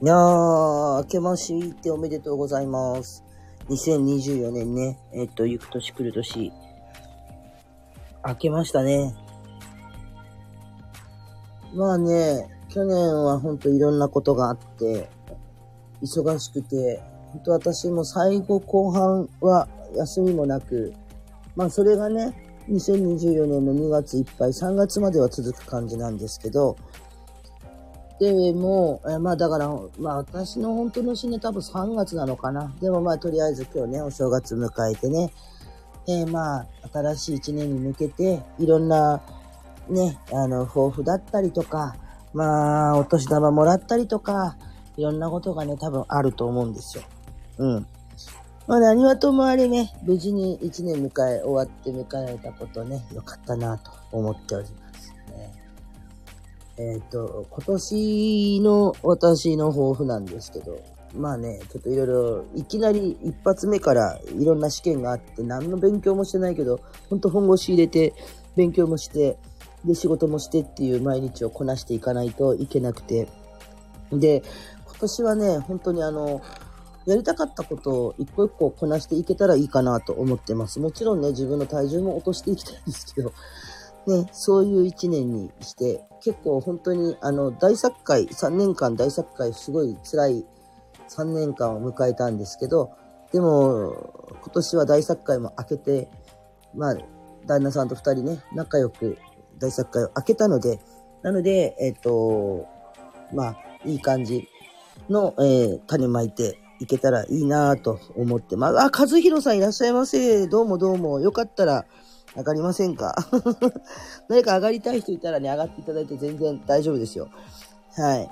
いやー、明けましておめでとうございます。2024年ね、えっと、行く年来る年、明けましたね。まあね、去年はほんといろんなことがあって、忙しくて、ほんと私も最後後半は休みもなく、まあそれがね、2024年の2月いっぱい、3月までは続く感じなんですけど、でも、えまあだから、まあ私の本当の死ね多分3月なのかな。でもまあとりあえず今日ね、お正月迎えてね、えーまあ新しい一年に向けて、いろんなね、あの、抱負だったりとか、まあお年玉もらったりとか、いろんなことがね、多分あると思うんですよ。うん。まあ何はともあれね、無事に一年迎え、終わって迎えられたことね、よかったなと思っております。えっ、と、今年の私の抱負なんですけど、まあね、ちょっといろいろ、いきなり一発目からいろんな試験があって、何の勉強もしてないけど、ほんと本腰入れて、勉強もして、で、仕事もしてっていう毎日をこなしていかないといけなくて。で、今年はね、本当にあの、やりたかったことを一個一個こなしていけたらいいかなと思ってます。もちろんね、自分の体重も落としていきたいんですけど、ね、そういう一年にして、結構本当にあの、大作会、3年間大作会、すごい辛い3年間を迎えたんですけど、でも、今年は大作会も開けて、まあ、旦那さんと2人ね、仲良く大作会を開けたので、なので、えっ、と、まあ、いい感じの、えー種まいていけたらいいなと思ってます。あ、和弘さんいらっしゃいませ。どうもどうも。よかったら、上がりませんか？誰か上がりたい人いたらね、上がっていただいて全然大丈夫ですよ。はい。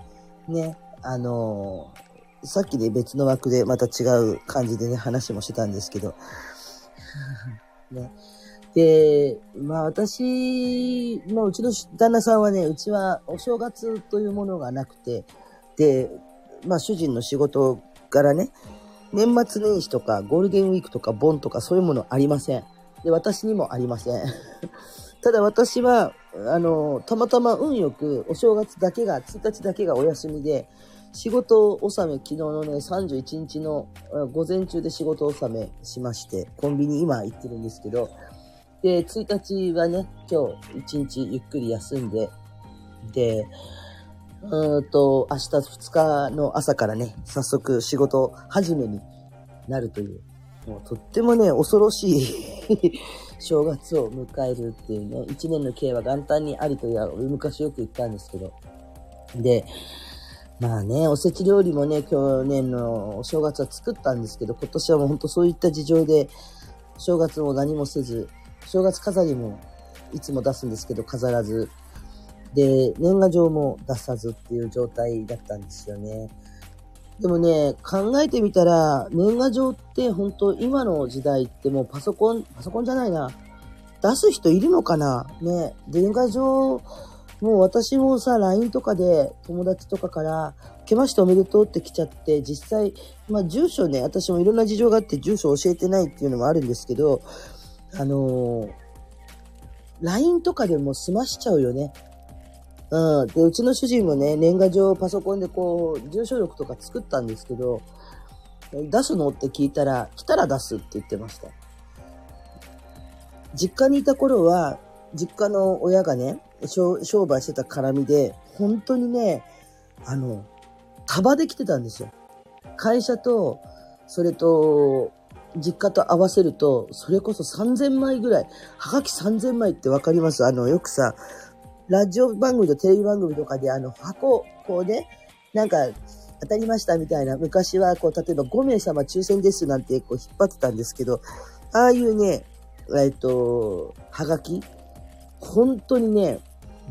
ね、あのーさっきね、別の枠でまた違う感じでね、話もしてたんですけど。ね。で、まあ私、まあうちの旦那さんはね、うちはお正月というものがなくて、で、まあ主人の仕事からね、年末年始とかゴールデンウィークとかボンとかそういうものありません。で、私にもありません。ただ私は、あの、たまたま運よくお正月だけが、1日だけがお休みで、仕事納め昨日のね、31日の午前中で仕事納めしまして、コンビニ今行ってるんですけど、で、1日はね、今日1日ゆっくり休んで、で、うんと、明日2日の朝からね、早速仕事始めになるという、もうとってもね、恐ろしい 正月を迎えるっていうね、一年の計は元旦にありという、昔よく言ったんですけど、で、まあね、おせち料理もね、去年のお正月は作ったんですけど、今年はもうほんとそういった事情で、正月も何もせず、正月飾りもいつも出すんですけど、飾らず、で、年賀状も出さずっていう状態だったんですよね。でもね、考えてみたら、年賀状って本当今の時代ってもうパソコン、パソコンじゃないな。出す人いるのかな？ね、年賀状、もう私もさ、LINE とかで友達とかから、明けましておめでとうって来ちゃって、実際、まあ住所ね、私もいろんな事情があって住所教えてないっていうのもあるんですけど、あのー LINE とかでも済ましちゃうよね。うん。で、うちの主人もね、年賀状パソコンでこう、住所力とか作ったんですけど、出すのって聞いたら、来たら出すって言ってました。実家にいた頃は、実家の親がね、商商売してた絡みで、本当にね、あの、束で来てたんですよ。会社と、それと、実家と合わせると、それこそ3000枚ぐらい、はがき3000枚ってわかります？あの、よくさ、ラジオ番組とテレビ番組とかで、あの、箱、こうね、なんか、当たりましたみたいな、昔は、こう、例えば5名様抽選ですなんて、こう、引っ張ってたんですけど、ああいうね、えっと、はがき、本当にね、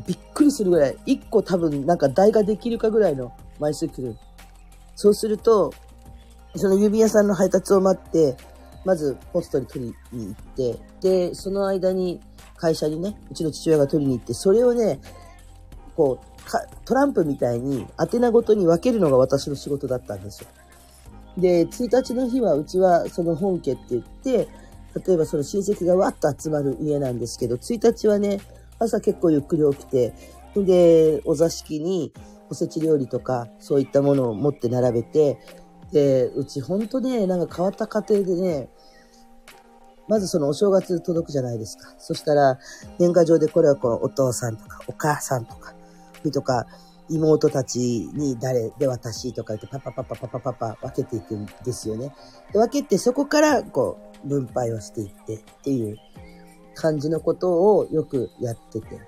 びっくりするぐらい、1個多分、なんか台ができるかぐらいの枚数来る。そうすると、その指屋さんの配達を待って、まずポストに取りに行って、で、その間に会社にね、うちの父親が取りに行って、それをね、こう、かトランプみたいに宛名ごとに分けるのが私の仕事だったんですよ。で、1日の日はうちはその本家って言って、例えばその親戚がわっと集まる家なんですけど、1日はね、朝結構ゆっくり起きて、で、お座敷に、おせち料理とか、そういったものを持って並べて、で、うちほんとね、なんか変わった家庭でね、まずそのお正月届くじゃないですか。そしたら、年賀状でこれはこのお父さんとか、お母さんとか、とか、妹たちに誰で私とか言ってパパパパパパパパ分けていくんですよね。で分けてそこからこう分配をしていってっていう感じのことをよくやってて。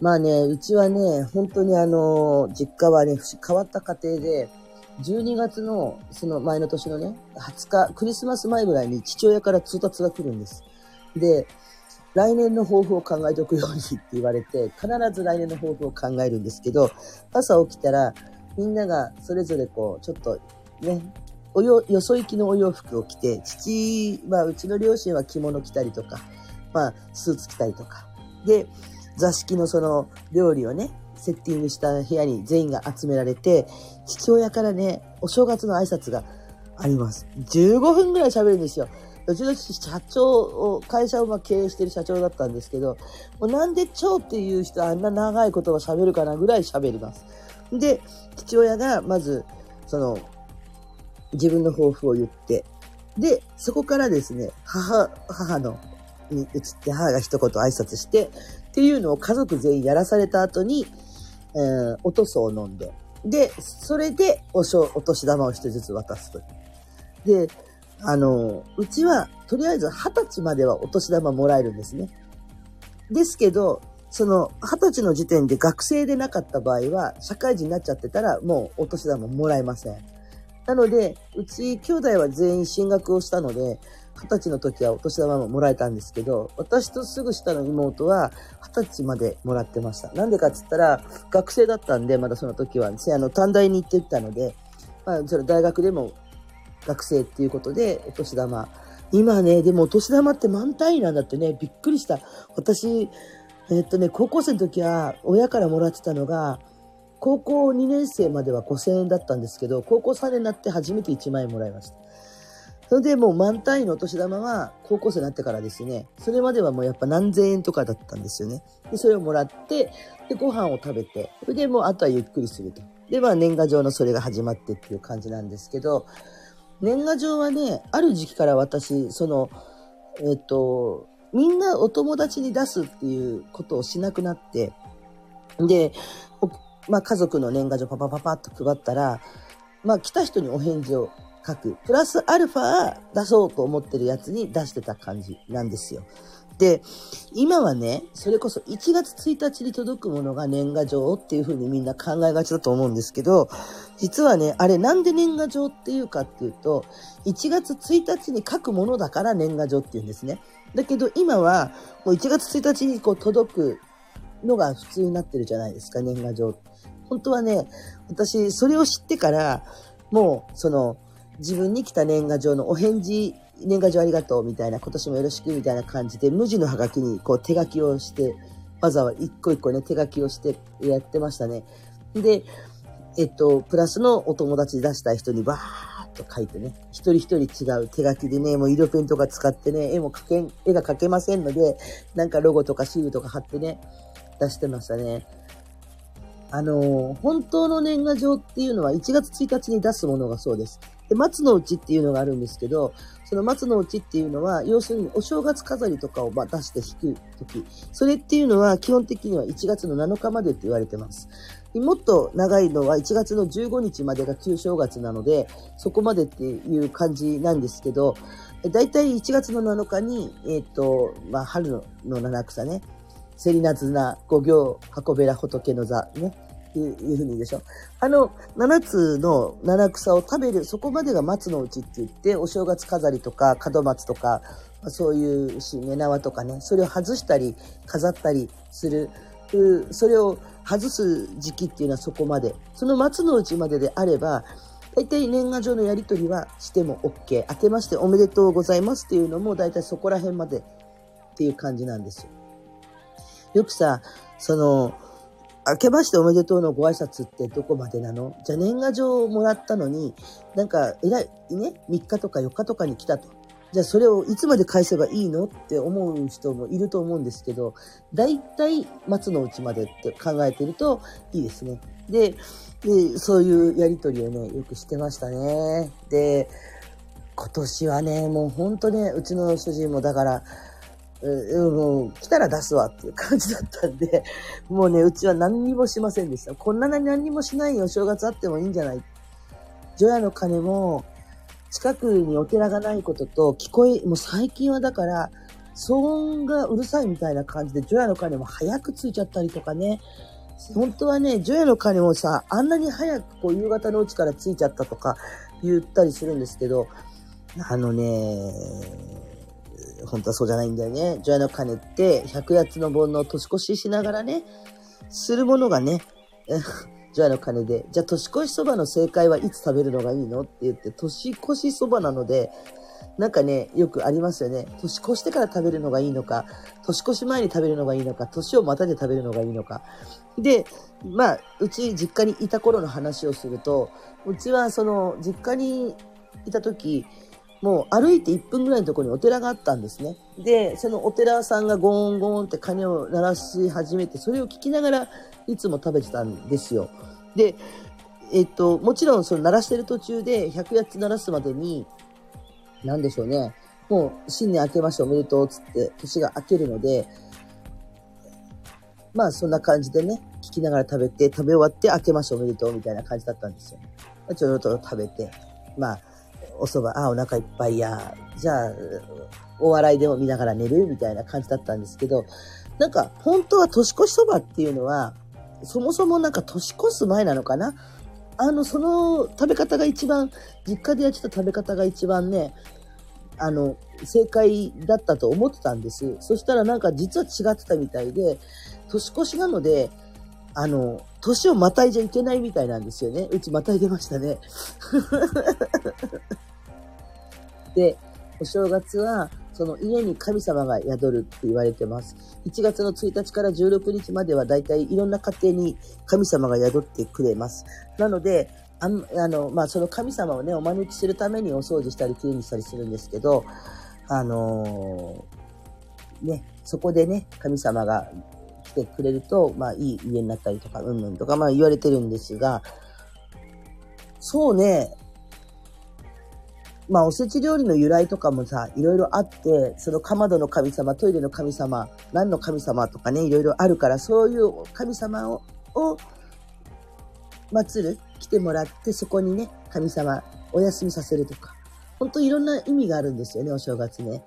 まあね、うちはね、本当にあの、実家はね、変わった家庭で、12月の、その前の年のね、20日、クリスマス前ぐらいに父親から通達が来るんです。で、来年の抱負を考えておくようにって言われて、必ず来年の抱負を考えるんですけど、朝起きたら、みんながそれぞれこう、ちょっとね、およ、よそ行きのお洋服を着て、父は、うちの両親は着物着たりとか、まあ、スーツ着たりとか。で、座敷のその料理をね、セッティングした部屋に全員が集められて、父親からね、お正月の挨拶があります。15分ぐらい喋るんですよ。うちの社長を、会社をま経営してる社長だったんですけど、もうなんで長っていう人はあんな長い言葉喋るかなぐらい喋ります。で、父親がまず、その、自分の抱負を言って、で、そこからですね、母、母のに移って母が一言挨拶して、っていうのを家族全員やらされた後に、えー、おとそを飲んで、で、それでおしょお年玉を一人ずつ渡すとで、あの、うちは、とりあえず二十歳まではお年玉もらえるんですね。ですけど、その二十歳の時点で学生でなかった場合は、社会人になっちゃってたら、もうお年玉もらえません。なので、うち兄弟は全員進学をしたので、二十歳の時はお年玉ももらえたんですけど、私とすぐ下の妹は二十歳までもらってました。なんでかっつったら、学生だったんで、まだその時は、ね、あの、短大に行ってたので、まあ、それ大学でも学生っていうことで、お年玉。今ね、でもお年玉って満単位なんだってね、びっくりした。私、えっとね、高校生の時は親からもらってたのが、高校2年生までは5000円だったんですけど、高校3年になって初めて1万円もらいました。それでもう満単位のお年玉は高校生になってからですね、それまではもうやっぱ何千円とかだったんですよね。で、それをもらって、で、ご飯を食べて、それでもうあとはゆっくりすると。で、まあ年賀状のそれが始まってっていう感じなんですけど、年賀状はね、ある時期から私、その、えっ、と、みんなお友達に出すっていうことをしなくなって、で、まあ家族の年賀状パパパパッと配ったら、まあ来た人にお返事を書く。プラスアルファ出そうと思ってるやつに出してた感じなんですよ。で、今はね、それこそ1月1日に届くものが年賀状っていうふうにみんな考えがちだと思うんですけど、実はね、あれなんで年賀状っていうかっていうと、1月1日に書くものだから年賀状っていうんですね。だけど今はもう1月1日にこう届くのが普通になってるじゃないですか、年賀状。本当はね、私それを知ってから、もうその自分に来た年賀状のお返事、年賀状ありがとうみたいな、今年もよろしくみたいな感じで、無地のハガキにこう手書きをして、わざわざ一個一個ね、手書きをしてやってましたね。で、えっと、プラスのお友達出したい人にバーっと書いてね、一人一人違う手書きでね、もう色ペンとか使ってね、絵も描けん、絵が描けませんので、なんかロゴとかシールとか貼ってね、出してましたね。あの、本当の年賀状っていうのは1月1日に出すものがそうです。で、松の内っていうのがあるんですけど、その松の内っていうのは、要するにお正月飾りとかを出して弾くとき、それっていうのは基本的には1月の7日までって言われてます。もっと長いのは1月の15日までが旧正月なので、そこまでっていう感じなんですけど、だいたい1月の7日に、えっ、ー、と、まあ、春の七草ね、セリナズナ、五行、箱べら仏の座ね、いうふうに言うでしょ？あの、七つの七草を食べる、そこまでが松の内って言って、お正月飾りとか門松とか、そういうし、目縄とかね、それを外したり、飾ったりする、それを外す時期っていうのはそこまで。その松の内までであれば、大体年賀状のやり取りはしても OK。明けましておめでとうございますっていうのも大体そこら辺までっていう感じなんですよ。よくさ、その、明けましておめでとうのご挨拶ってどこまでなの？じゃ年賀状をもらったのに、なんか偉いね、3日とか4日とかに来たと。じゃそれをいつまで返せばいいの？って思う人もいると思うんですけど、大体末のうちまでって考えてるといいですね。で、でそういうやりとりをね、よくしてましたね。で、今年はね、もうほんとね、うちの主人もだから、うん、来たら出すわっていう感じだったんで、もうね、うちは何にもしませんでした。こんなに何にもしないよ、正月あってもいいんじゃない除夜の鐘も、近くにお寺がないことと、聞こえ、もう最近はだから、騒音がうるさいみたいな感じで、除夜の鐘も早くついちゃったりとかね。本当はね、除夜の鐘もさ、あんなに早くこう夕方のうちからついちゃったとか言ったりするんですけど、あのね、本当はそうじゃないんだよね。除夜の鐘って百八つの煩悩年越ししながらね、するものがね、除夜の鐘で、じゃあ年越しそばの正解はいつ食べるのがいいのって言って、年越しそばなので、なんかね、よくありますよね。年越してから食べるのがいいのか、年越し前に食べるのがいいのか、年をまたで食べるのがいいのか。で、まあ、うち実家にいた頃の話をすると、うちはその実家にいた時、もう歩いて1分ぐらいのところにお寺があったんですね。で、そのお寺さんがゴーンゴーンって鐘を鳴らし始めて、それを聞きながらいつも食べてたんですよ。で、えっと、もちろんその鳴らしてる途中で100やつ鳴らすまでに、なんでしょうね。もう新年明けましておめでとうつって年が明けるので、まあそんな感じでね、聞きながら食べて、食べ終わって明けましておめでとうみたいな感じだったんですよ。ちょろちょろ食べて、まあ、お蕎麦、あ、お腹いっぱいや、じゃあ、お笑いでも見ながら寝るみたいな感じだったんですけど、なんか、本当は年越しそばっていうのは、そもそもなんか年越す前なのかな？あの、その食べ方が一番、実家でやってた食べ方が一番ね、あの、正解だったと思ってたんです。そしたらなんか実は違ってたみたいで、年越しなので、あの、年をまたいじゃいけないみたいなんですよね。うちまたいでましたね。で、お正月は、その家に神様が宿るって言われてます。1月の1日から16日まではだいたいいろんな家庭に神様が宿ってくれます。なので、ああの、まあ、その神様をね、お招きするためにお掃除したり、きれいにしたりするんですけど、あのー、ね、そこでね、神様が来てくれると、まあ、いい家になったりとか、うんぬんとか、まあ、言われてるんですが、そうね、まあ、おせち料理の由来とかもさ、いろいろあって、そのかまどの神様、トイレの神様、何の神様とかね、いろいろあるから、そういう神様を、を祀る、来てもらって、そこにね、神様、お休みさせるとか。本当いろんな意味があるんですよね、お正月ね。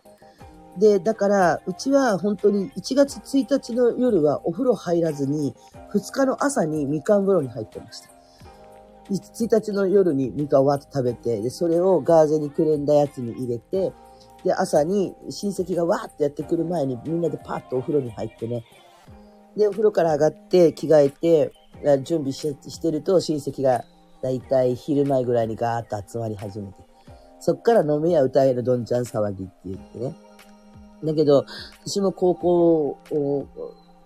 で、だから、うちは本当に1月1日の夜はお風呂入らずに、2日の朝にみかん風呂に入ってました。1日の夜にみかんをわっと食べて、で、それをガーゼにくるんだやつに入れて、で、朝に親戚がわーってやってくる前にみんなでパッとお風呂に入ってね。で、お風呂から上がって着替えて、準備してると親戚がだいたい昼前ぐらいにガーッと集まり始めて。そっから飲めや歌えるどんちゃん騒ぎって言ってね。だけど、私も高校を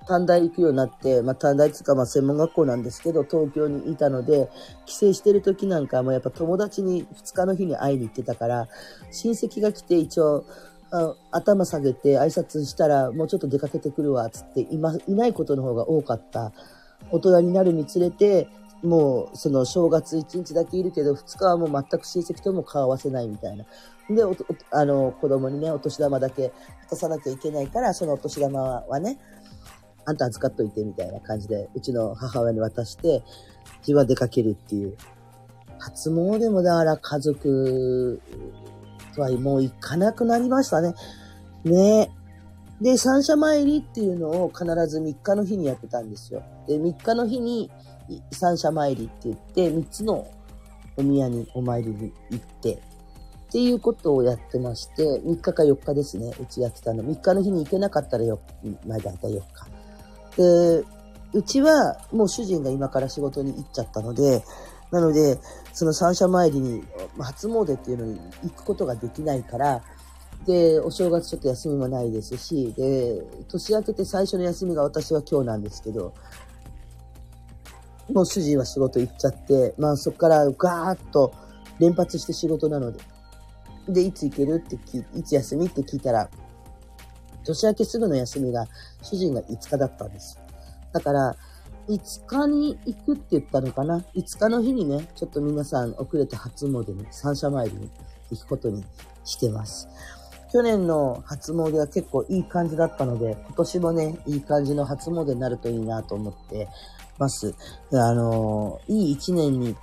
短大行くようになって、まあ、短大っていうか、まあ、専門学校なんですけど、東京にいたので、帰省してる時なんかもやっぱ友達に2日の日に会いに行ってたから、親戚が来て一応、頭下げて挨拶したら、もうちょっと出かけてくるわ、つって、今、いないことの方が多かった。大人になるにつれて、もう、その正月1日だけいるけど、2日はもう全く親戚とも顔合わせないみたいな。で、おあの、子供にね、お年玉だけ渡さなきゃいけないから、そのお年玉はね、あんた預かっといてみたいな感じで、うちの母親に渡して、自分は出かけるっていう。初詣もだから家族とはもう行かなくなりましたね。ねえで、三社参りっていうのを必ず3日の日にやってたんですよ。で、3日の日に三社参りって言って、3つのお宮にお参りに行って、っていうことをやってまして、3日か4日ですね、うちやってたの。3日の日に行けなかったらよ、まあ大体4日。で、うちはもう主人が今から仕事に行っちゃったので、なので、その三社参りに、初詣っていうのに行くことができないから、で、お正月ちょっと休みもないですし、で、年明けて最初の休みが私は今日なんですけど、もう主人は仕事行っちゃって、まあそこからガーッと連発して仕事なので、で、いつ行けるって聞い、いつ休みって聞いたら、年明けすぐの休みが、主人が5日だったんです。だから、5日に行くって言ったのかな ?5 日の日にね、ちょっと皆さん遅れて初詣に、三社参りに行くことにしてます。去年の初詣は結構いい感じだったので、今年もね、いい感じの初詣になるといいなと思ってます。あの、いい一年に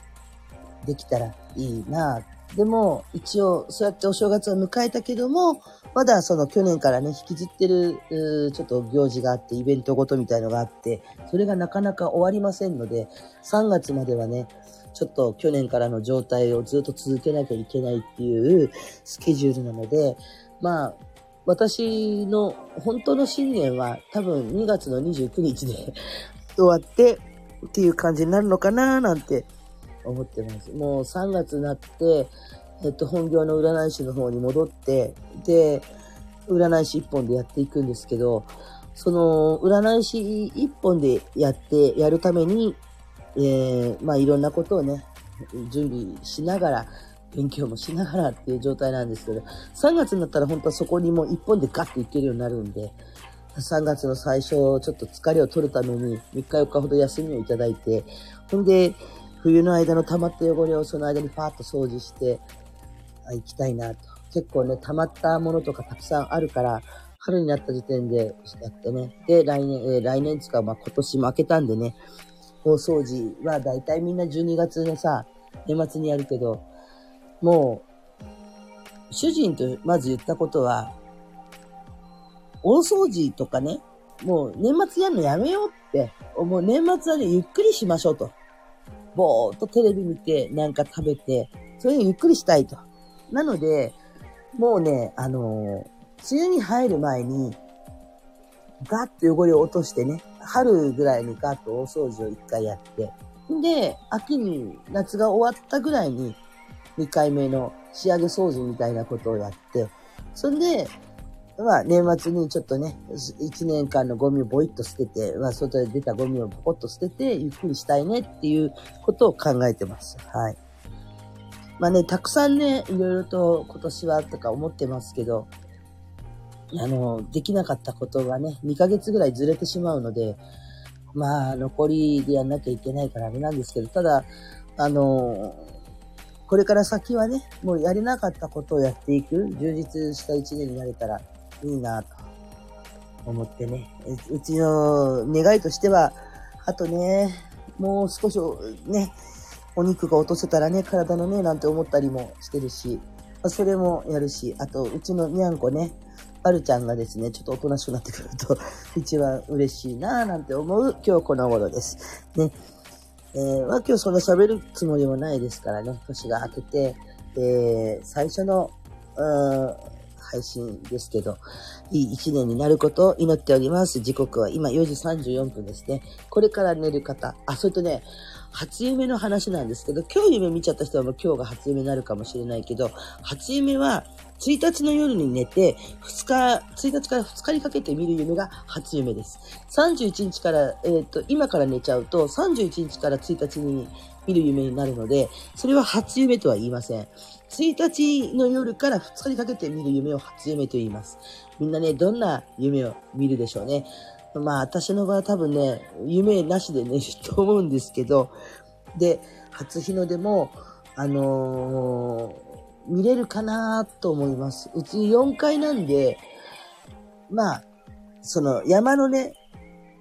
できたらいいなでも、一応、そうやってお正月を迎えたけども、まだその去年からね、引きずってる、ちょっと行事があって、イベントごとみたいのがあって、それがなかなか終わりませんので、3月まではね、ちょっと去年からの状態をずっと続けなきゃいけないっていうスケジュールなので、まあ、私の本当の新年は多分2月の29日で 終わってっていう感じになるのかななんて思ってます。もう3月になって、えっと、本業の占い師の方に戻って、で、占い師一本でやっていくんですけど、その、占い師一本でやって、やるために、えー、まあいろんなことをね、準備しながら、勉強もしながらっていう状態なんですけど、3月になったら本当はそこにもう一本でガッといけるようになるんで、3月の最初、ちょっと疲れを取るために3日4日ほど休みをいただいて、ほんで、冬の間の溜まった汚れをその間にパーッと掃除して、あ行きたいなと。結構ね、溜まったものとかたくさんあるから、春になった時点でやってね。で、来年、えー、来年つか、まあ、今年負けたんでね、大掃除はだいたいみんな12月のさ、年末にやるけど、もう、主人とまず言ったことは、大掃除とかね、もう年末やるのやめようって、もう年末はね、ゆっくりしましょうと。ぼーっとテレビ見て、なんか食べて、それにゆっくりしたいと。なので、もうね、あのー、梅雨に入る前に、ガッと汚れを落としてね、春ぐらいにガッと大掃除を一回やって、で、秋に、夏が終わったぐらいに、2回目の仕上げ掃除みたいなことをやって、そんで、まあ、年末にちょっとね、1年間のゴミをボイッと捨てて、まあ、外で出たゴミをポコッと捨てて、ゆっくりしたいねっていうことを考えてます。はい。まあね、たくさんね、いろいろと今年はとか思ってますけど、あの、できなかったことがね、2ヶ月ぐらいずれてしまうので、まあ、残りでやんなきゃいけないからあれなんですけど、ただ、あの、これから先はね、もうやれなかったことをやっていく、充実した一年になれたらいいなと思ってね。うちの願いとしては、あとね、もう少しね、お肉が落とせたらね、体のね、なんて思ったりもしてるし、それもやるし、あと、うちのにゃんこね、バルちゃんがですね、ちょっとおとなしくなってくると、一番嬉しいなぁなんて思う今日この頃です。ね。えー、まあ今日そんな喋るつもりもないですからね、年が明けて、えー、最初の、配信ですけど、いい一年になることを祈っております。時刻は今4時34分ですね。これから寝る方。あ、それとね、初夢の話なんですけど、今日夢見ちゃった人はもう今日が初夢になるかもしれないけど、初夢は1日の夜に寝て、2日、1日から2日にかけて見る夢が初夢です。31日から、えっ、と、今から寝ちゃうと、31日から1日に見る夢になるので、それは初夢とは言いません。1日の夜から2日にかけて見る夢を初夢と言います。みんなね、どんな夢を見るでしょうね。まあ、私の場合は多分ね、夢なしで寝る と思うんですけど、で、初日の出も、あのー、見れるかなと思います。うち4階なんで、まあ、その山のね、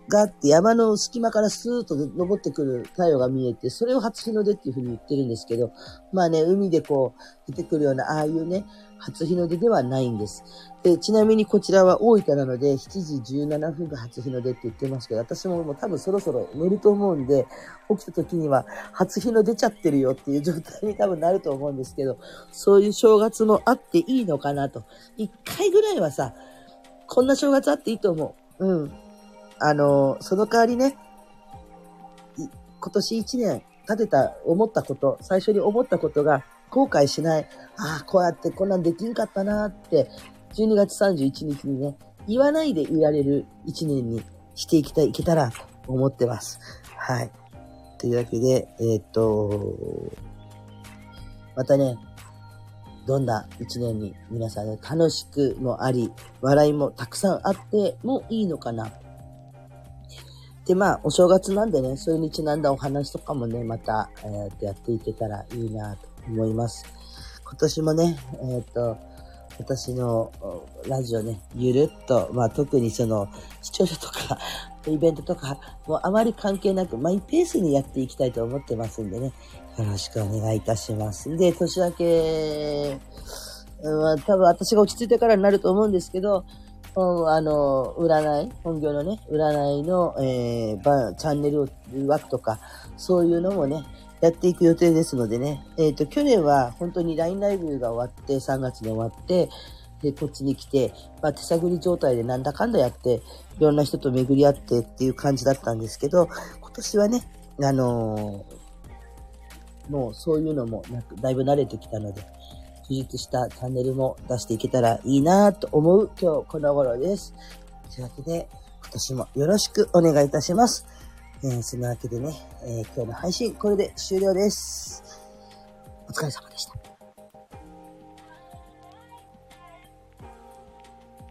がって山の隙間からスーッと登ってくる太陽が見えて、それを初日の出っていうふうに言ってるんですけど、まあね、海でこう出てくるような、ああいうね、初日の出ではないんです。で、ちなみにこちらは大分なので、7時17分が初日の出って言ってますけど、私ももう多分そろそろ寝ると思うんで、起きた時には初日の出ちゃってるよっていう状態に多分なると思うんですけど、そういう正月もあっていいのかなと。一回ぐらいはさ、こんな正月あっていいと思う。うん。あの、その代わりね、今年一年立てた、思ったこと、最初に思ったことが後悔しない。ああ、こうやってこんなんできんかったなって、12月31日にね、言わないでいられる一年にしていきたい、いけたらと思ってます。はい。というわけで、えー、っと、またね、どんな一年に皆さんね、楽しくもあり、笑いもたくさんあってもいいのかな。で、まあ、お正月なんでね、それにちなんだお話とかもね、また、えー、やっていけたらいいなと思います。今年もね、えっ、ー、と、私のラジオね、ゆるっと、まあ特にその視聴者とか イベントとか、もうあまり関係なくマイペースにやっていきたいと思ってますんでね、よろしくお願いいたします。で、年明けは多分私が落ち着いてからになると思うんですけど、あの、占い、本業のね、占いの、えー、チャンネルを枠とか、そういうのもね、やっていく予定ですのでね、えっ、ー、と、去年は本当に LINE ライブが終わって、3月に終わって、で、こっちに来て、まあ、手探り状態でなんだかんだやって、いろんな人と巡り合ってっていう感じだったんですけど、今年はね、あのー、もうそういうのもなく、だいぶ慣れてきたので、充実したチャンネルも出していけたらいいなと思う今日この頃です。というわけで、今年もよろしくお願いいたします。えー、そのわけでね、えー、今日の配信これで終了です。お疲れ様でした。